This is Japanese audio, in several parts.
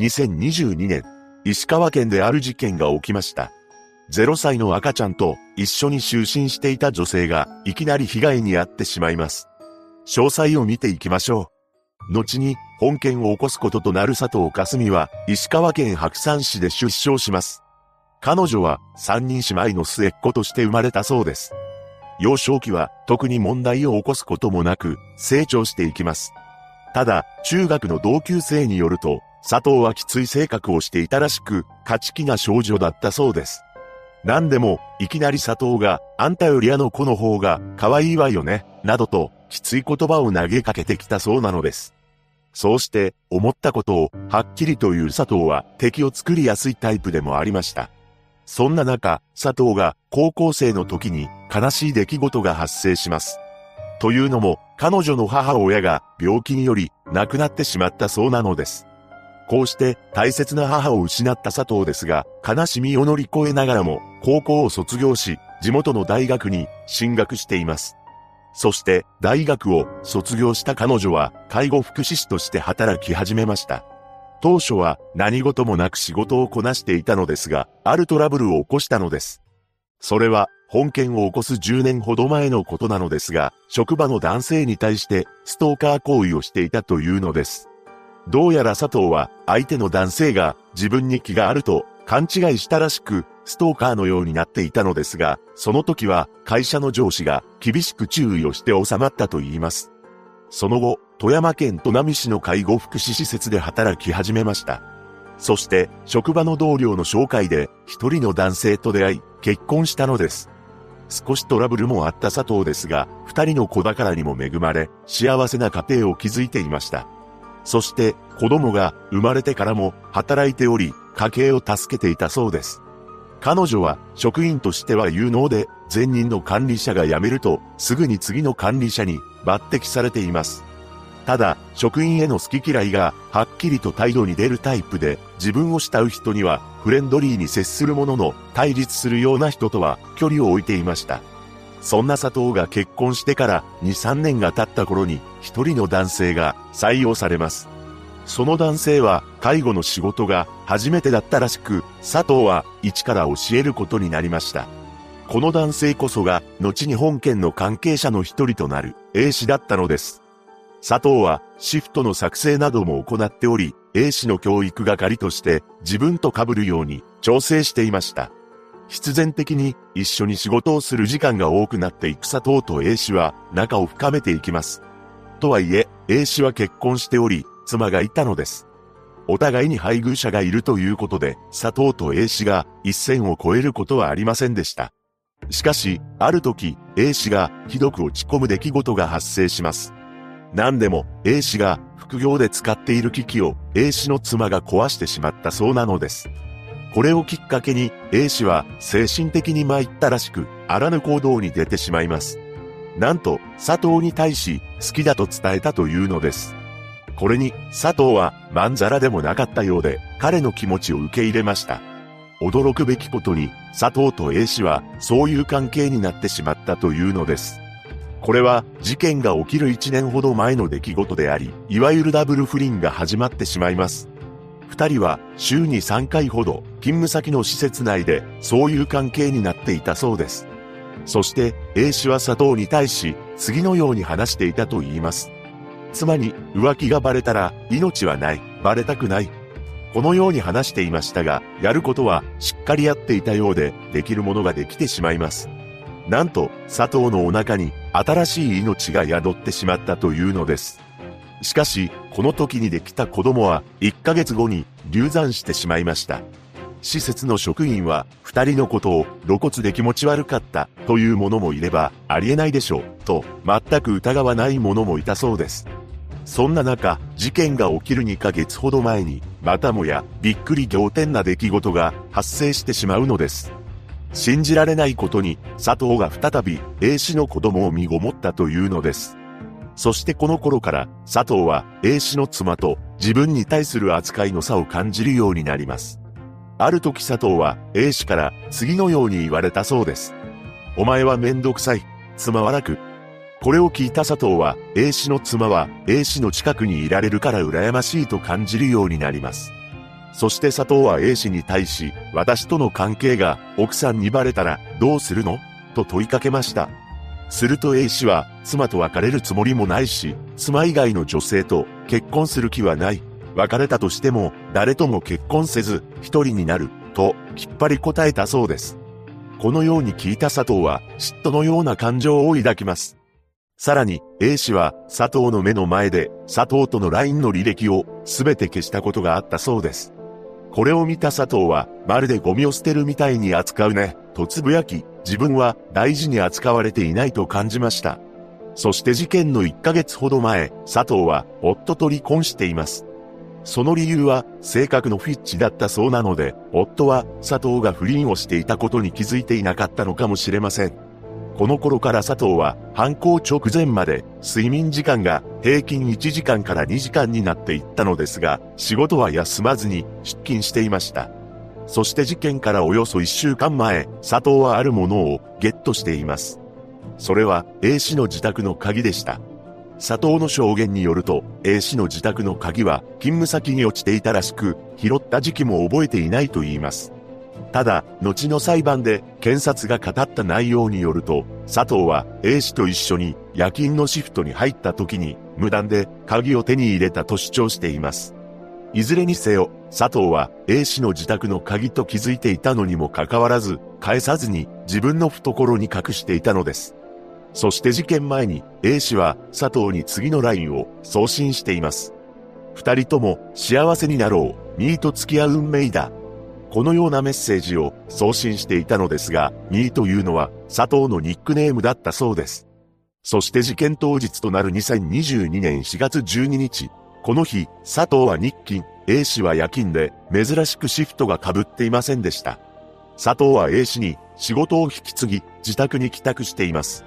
2022年、石川県である事件が起きました。0歳の赤ちゃんと一緒に就寝していた女性がいきなり被害に遭ってしまいます。詳細を見ていきましょう。後に本件を起こすこととなる佐藤かすみは石川県白山市で出生します。彼女は三人姉妹の末っ子として生まれたそうです。幼少期は特に問題を起こすこともなく成長していきます。ただ、中学の同級生によると、佐藤はきつい性格をしていたらしく、勝ち気な少女だったそうです。何でも、いきなり佐藤が、あんたよりあの子の方が可愛いわよね、などと、きつい言葉を投げかけてきたそうなのです。そうして、思ったことを、はっきりと言う佐藤は、敵を作りやすいタイプでもありました。そんな中、佐藤が高校生の時に悲しい出来事が発生します。というのも、彼女の母親が病気により亡くなってしまったそうなのです。こうして大切な母を失った佐藤ですが、悲しみを乗り越えながらも、高校を卒業し、地元の大学に進学しています。そして、大学を卒業した彼女は、介護福祉士として働き始めました。当初は何事もなく仕事をこなしていたのですが、あるトラブルを起こしたのです。それは、本件を起こす10年ほど前のことなのですが、職場の男性に対してストーカー行為をしていたというのです。どうやら佐藤は相手の男性が自分に気があると勘違いしたらしく、ストーカーのようになっていたのですが、その時は会社の上司が厳しく注意をして収まったと言います。その後、富山県砺波市の介護福祉施設で働き始めました。そして、職場の同僚の紹介で一人の男性と出会い、結婚したのです。少しトラブルもあった佐藤ですが、二人の子宝にも恵まれ、幸せな家庭を築いていました。そして、子供が生まれてからも働いており、家計を助けていたそうです。彼女は職員としては有能で、前任の管理者が辞めると、すぐに次の管理者に抜擢されています。ただ、職員への好き嫌いがはっきりと態度に出るタイプで、自分を慕う人にはフレンドリーに接するものの、対立するような人とは距離を置いていました。そんな佐藤が結婚してから2、3年が経った頃に、一人の男性が採用されます。その男性は介護の仕事が初めてだったらしく、佐藤は一から教えることになりました。この男性こそが後に本件の関係者の一人となる A 氏だったのです。佐藤はシフトの作成なども行っており、A 氏の教育係として自分と被るように調整していました。必然的に一緒に仕事をする時間が多くなっていく佐藤と A 氏は仲を深めていきます。とはいえ、A 氏は結婚しており、妻がいたのです。お互いに配偶者がいるということで、佐藤と A 氏が一線を越えることはありませんでした。しかし、ある時、A 氏がひどく落ち込む出来事が発生します。何でも、A 氏が副業で使っている機器を A 氏の妻が壊してしまったそうなのです。これをきっかけに A 氏は精神的に参ったらしく、あらぬ行動に出てしまいます。なんと、佐藤に対し好きだと伝えたというのです。これに佐藤はまんざらでもなかったようで、彼の気持ちを受け入れました。驚くべきことに、佐藤と A 氏はそういう関係になってしまったというのです。これは事件が起きる1年ほど前の出来事であり、いわゆるダブル不倫が始まってしまいます。二人は週に3回ほど勤務先の施設内でそういう関係になっていたそうです。そして A 氏は佐藤に対し次のように話していたと言います。妻に浮気がバレたら命はない、バレたくない。このように話していましたが、やることはしっかりやっていたようで、できるものができてしまいます。なんと、佐藤のお腹に新しい命が宿ってしまったというのです。しかし、この時にできた子供は1ヶ月後に流産してしまいました。施設の職員は二人のことを露骨で気持ち悪かったという者もいればありえないでしょうと全く疑わない者もいたそうです。そんな中、事件が起きる2ヶ月ほど前に、またもやびっくり仰天な出来事が発生してしまうのです。信じられないことに、佐藤が再び A 氏の子供を身ごもったというのです。そしてこの頃から、佐藤は A 氏の妻と自分に対する扱いの差を感じるようになります。ある時佐藤は A 氏から次のように言われたそうです。お前はめんどくさい。妻は楽。これを聞いた佐藤は A 氏の妻は A 氏の近くにいられるから羨ましいと感じるようになります。そして佐藤は A 氏に対し、私との関係が奥さんにバレたらどうするの？と問いかけました。すると A 氏は、妻と別れるつもりもないし、妻以外の女性と結婚する気はない。別れたとしても、誰とも結婚せず、一人になる、と、きっぱり答えたそうです。このように聞いた佐藤は、嫉妬のような感情を抱きます。さらに、A 氏は、佐藤の目の前で、佐藤との LINE の履歴を、すべて消したことがあったそうです。これを見た佐藤は、まるでゴミを捨てるみたいに扱うね、とつぶやき、自分は大事に扱われていないと感じました。そして事件の1ヶ月ほど前、佐藤は夫と離婚しています。その理由は性格のフィッチだったそうなので、夫は佐藤が不倫をしていたことに気づいていなかったのかもしれません。この頃から佐藤は犯行直前まで睡眠時間が平均1時間から2時間になっていったのですが、仕事は休まずに出勤していました。そして事件からおよそ1週間前、佐藤はあるものをゲットしています。それは A 氏の自宅の鍵でした。佐藤の証言によると、A 氏の自宅の鍵は勤務先に落ちていたらしく、拾った時期も覚えていないと言います。ただ、後の裁判で検察が語った内容によると、佐藤は A 氏と一緒に夜勤のシフトに入った時に無断で鍵を手に入れたと主張しています。いずれにせよ、佐藤は A 氏の自宅の鍵と気づいていたのにもかかわらず、返さずに自分の懐に隠していたのです。そして事件前に A 氏は佐藤に次の LINE を送信しています。二人とも幸せになろう、ミーと付き合う運命だ。このようなメッセージを送信していたのですが、ミーというのは佐藤のニックネームだったそうです。そして事件当日となる2022年4月12日、この日、佐藤は日勤、A 氏は夜勤で珍しくシフトが被っていませんでした。佐藤は A 氏に仕事を引き継ぎ自宅に帰宅しています。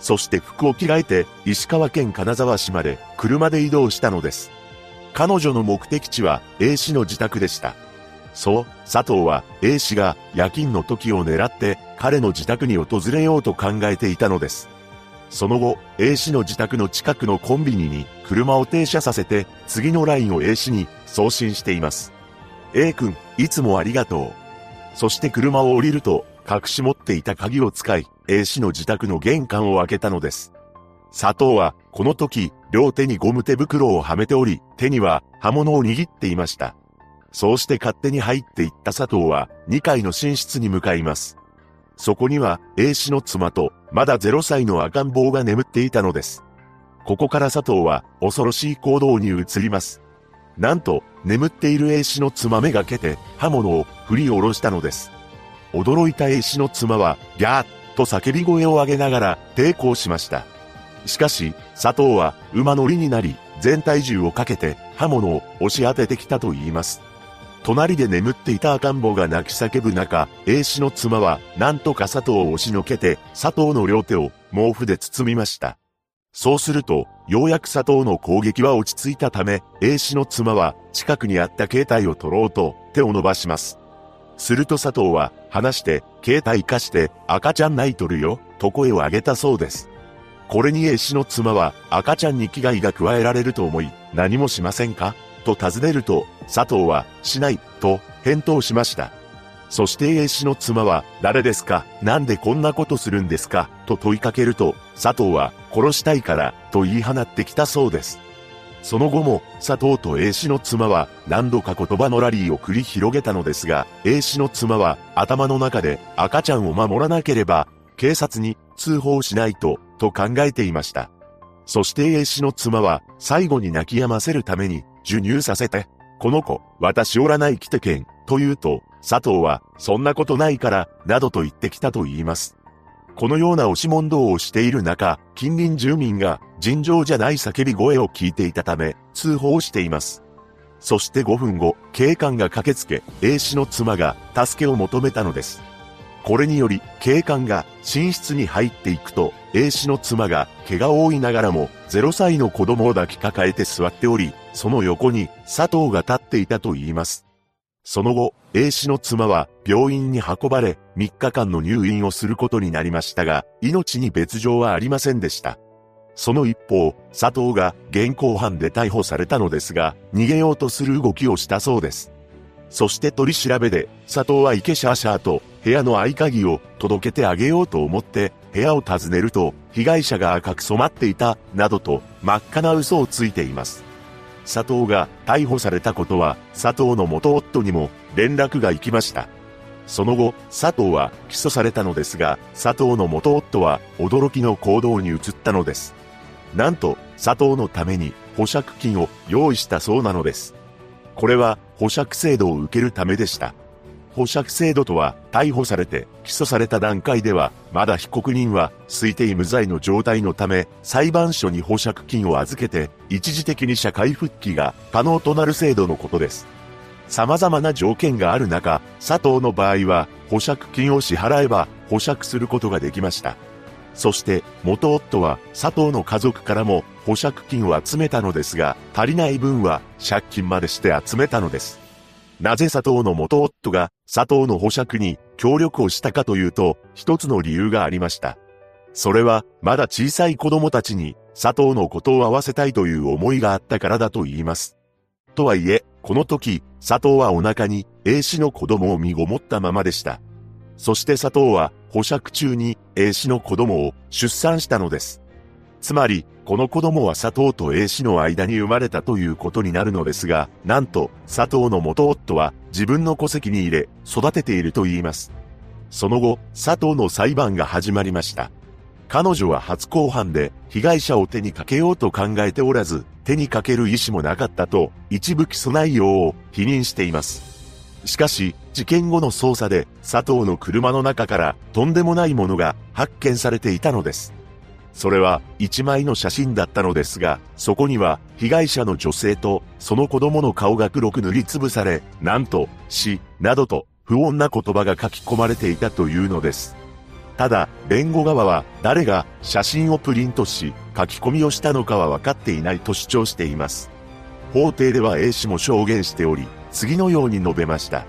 そして服を着替えて石川県金沢市まで車で移動したのです。彼女の目的地は A 氏の自宅でした。そう、佐藤は A 氏が夜勤の時を狙って彼の自宅に訪れようと考えていたのです。その後、A 氏の自宅の近くのコンビニに車を停車させて次の LINE を A 氏に送信しています。A 君、いつもありがとう。そして車を降りると隠し持っていた鍵を使い A 氏の自宅の玄関を開けたのです。佐藤はこの時両手にゴム手袋をはめており手には刃物を握っていました。そうして勝手に入っていった佐藤は2階の寝室に向かいます。そこには A 氏の妻とまだ0歳の赤ん坊が眠っていたのです。ここから佐藤は恐ろしい行動に移ります。なんと、眠っている A 氏の妻めがけて刃物を振り下ろしたのです。驚いた A 氏の妻は、ギャーッと叫び声を上げながら抵抗しました。しかし、佐藤は馬乗りになり、全体重をかけて刃物を押し当ててきたと言います。隣で眠っていた赤ん坊が泣き叫ぶ中、A 氏の妻は、なんとか佐藤を押しのけて、佐藤の両手を毛布で包みました。そうすると、ようやく佐藤の攻撃は落ち着いたため、A 氏の妻は、近くにあった携帯を取ろうと、手を伸ばします。すると佐藤は、話して、携帯貸して、赤ちゃん泣いとるよ、と声を上げたそうです。これに A 氏の妻は、赤ちゃんに危害が加えられると思い、何もしませんか？と尋ねると、佐藤は、しない、と返答しました。そして A 氏の妻は、誰ですか？なんでこんなことするんですか？と問いかけると、佐藤は、殺したいから、と言い放ってきたそうです。その後も、佐藤と A 氏の妻は、何度か言葉のラリーを繰り広げたのですが、A 氏の妻は、頭の中で、赤ちゃんを守らなければ、警察に通報しないと、と考えていました。そして A 氏の妻は、最後に泣き止ませるために、授乳させて、この子、私おらない来てけん、と言うと、佐藤は、そんなことないから、などと言ってきたと言います。このような押し問答をしている中、近隣住民が尋常じゃない叫び声を聞いていたため、通報しています。そして5分後、警官が駆けつけ、A 氏の妻が助けを求めたのです。これにより、警官が寝室に入っていくと、A 氏の妻が怪我を負いながらも0歳の子供を抱きかかえて座っており、その横に佐藤が立っていたと言います。その後、A 氏の妻は病院に運ばれ3日間の入院をすることになりましたが、命に別状はありませんでした。その一方、佐藤が現行犯で逮捕されたのですが、逃げようとする動きをしたそうです。そして取り調べで、佐藤は池シャーシャーと部屋の合鍵を届けてあげようと思って部屋を訪ねると、被害者が赤く染まっていた、などと真っ赤な嘘をついています。佐藤が逮捕されたことは、佐藤の元夫にも連絡が行きました。その後、佐藤は起訴されたのですが、佐藤の元夫は驚きの行動に移ったのです。なんと、佐藤のために保釈金を用意したそうなのです。これは保釈制度を受けるためでした。保釈制度とは、逮捕されて起訴された段階では、まだ被告人は推定無罪の状態のため、裁判所に保釈金を預けて、一時的に社会復帰が可能となる制度のことです。様々な条件がある中、佐藤の場合は、保釈金を支払えば保釈することができました。そして、元夫は佐藤の家族からも保釈金を集めたのですが、足りない分は借金までして集めたのです。なぜ佐藤の元夫が佐藤の保釈に協力をしたかというと、一つの理由がありました。それは、まだ小さい子供たちに佐藤のことを会わせたいという思いがあったからだと言います。とはいえ、この時、佐藤はお腹に A 氏の子供を身ごもったままでした。そして佐藤は保釈中に A 氏の子供を出産したのです。つまり、この子供は佐藤と A 氏の間に生まれたということになるのですが、なんと、佐藤の元夫は自分の戸籍に入れ、育てていると言います。その後、佐藤の裁判が始まりました。彼女は初公判で被害者を手にかけようと考えておらず、手にかける意思もなかったと一部起訴内容を否認しています。しかし、事件後の捜査で佐藤の車の中からとんでもないものが発見されていたのです。それは一枚の写真だったのですが、そこには被害者の女性とその子供の顔が黒く塗りつぶされ、なんと死などと不穏な言葉が書き込まれていたというのです。ただ、弁護側は誰が写真をプリントし書き込みをしたのかは分かっていないと主張しています。法廷では A 氏も証言しており、次のように述べました。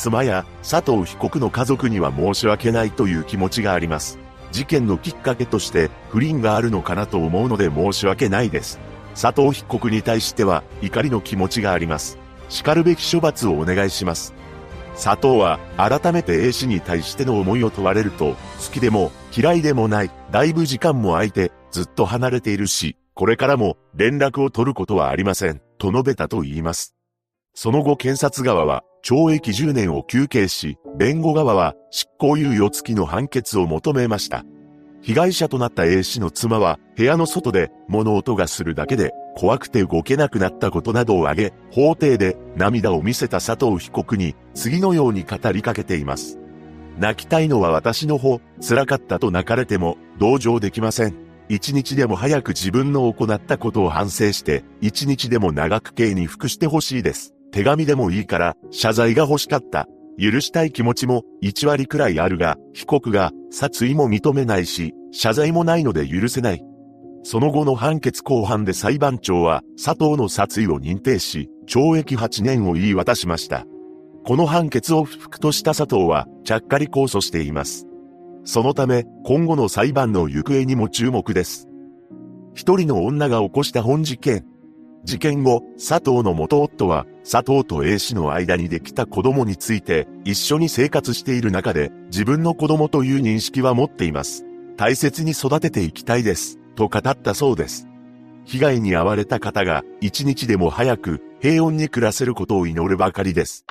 妻や佐藤被告の家族には申し訳ないという気持ちがあります。事件のきっかけとして不倫があるのかなと思うので申し訳ないです。佐藤被告に対しては怒りの気持ちがあります。叱るべき処罰をお願いします。佐藤は改めて A 氏に対しての思いを問われると、好きでも嫌いでもない、だいぶ時間も空いてずっと離れているし、これからも連絡を取ることはありません、と述べたと言います。その後検察側は懲役10年を求刑し、弁護側は執行猶予付きの判決を求めました。被害者となった A 氏の妻は部屋の外で物音がするだけで怖くて動けなくなったことなどを挙げ、法廷で涙を見せた佐藤被告に次のように語りかけています。泣きたいのは私の方、辛かったと泣かれても同情できません。一日でも早く自分の行ったことを反省して、一日でも長く刑に服してほしいです。手紙でもいいから謝罪が欲しかった。許したい気持ちも1割くらいあるが、被告が殺意も認めないし、謝罪もないので許せない。その後の判決後半で裁判長は佐藤の殺意を認定し、懲役8年を言い渡しました。この判決を不服とした佐藤は、ちゃっかり控訴しています。そのため、今後の裁判の行方にも注目です。一人の女が起こした本事件。事件後、佐藤の元夫は、佐藤と A 氏の間にできた子供について、一緒に生活している中で、自分の子供という認識は持っています。大切に育てていきたいです、と語ったそうです。被害に遭われた方が、一日でも早く、平穏に暮らせることを祈るばかりです。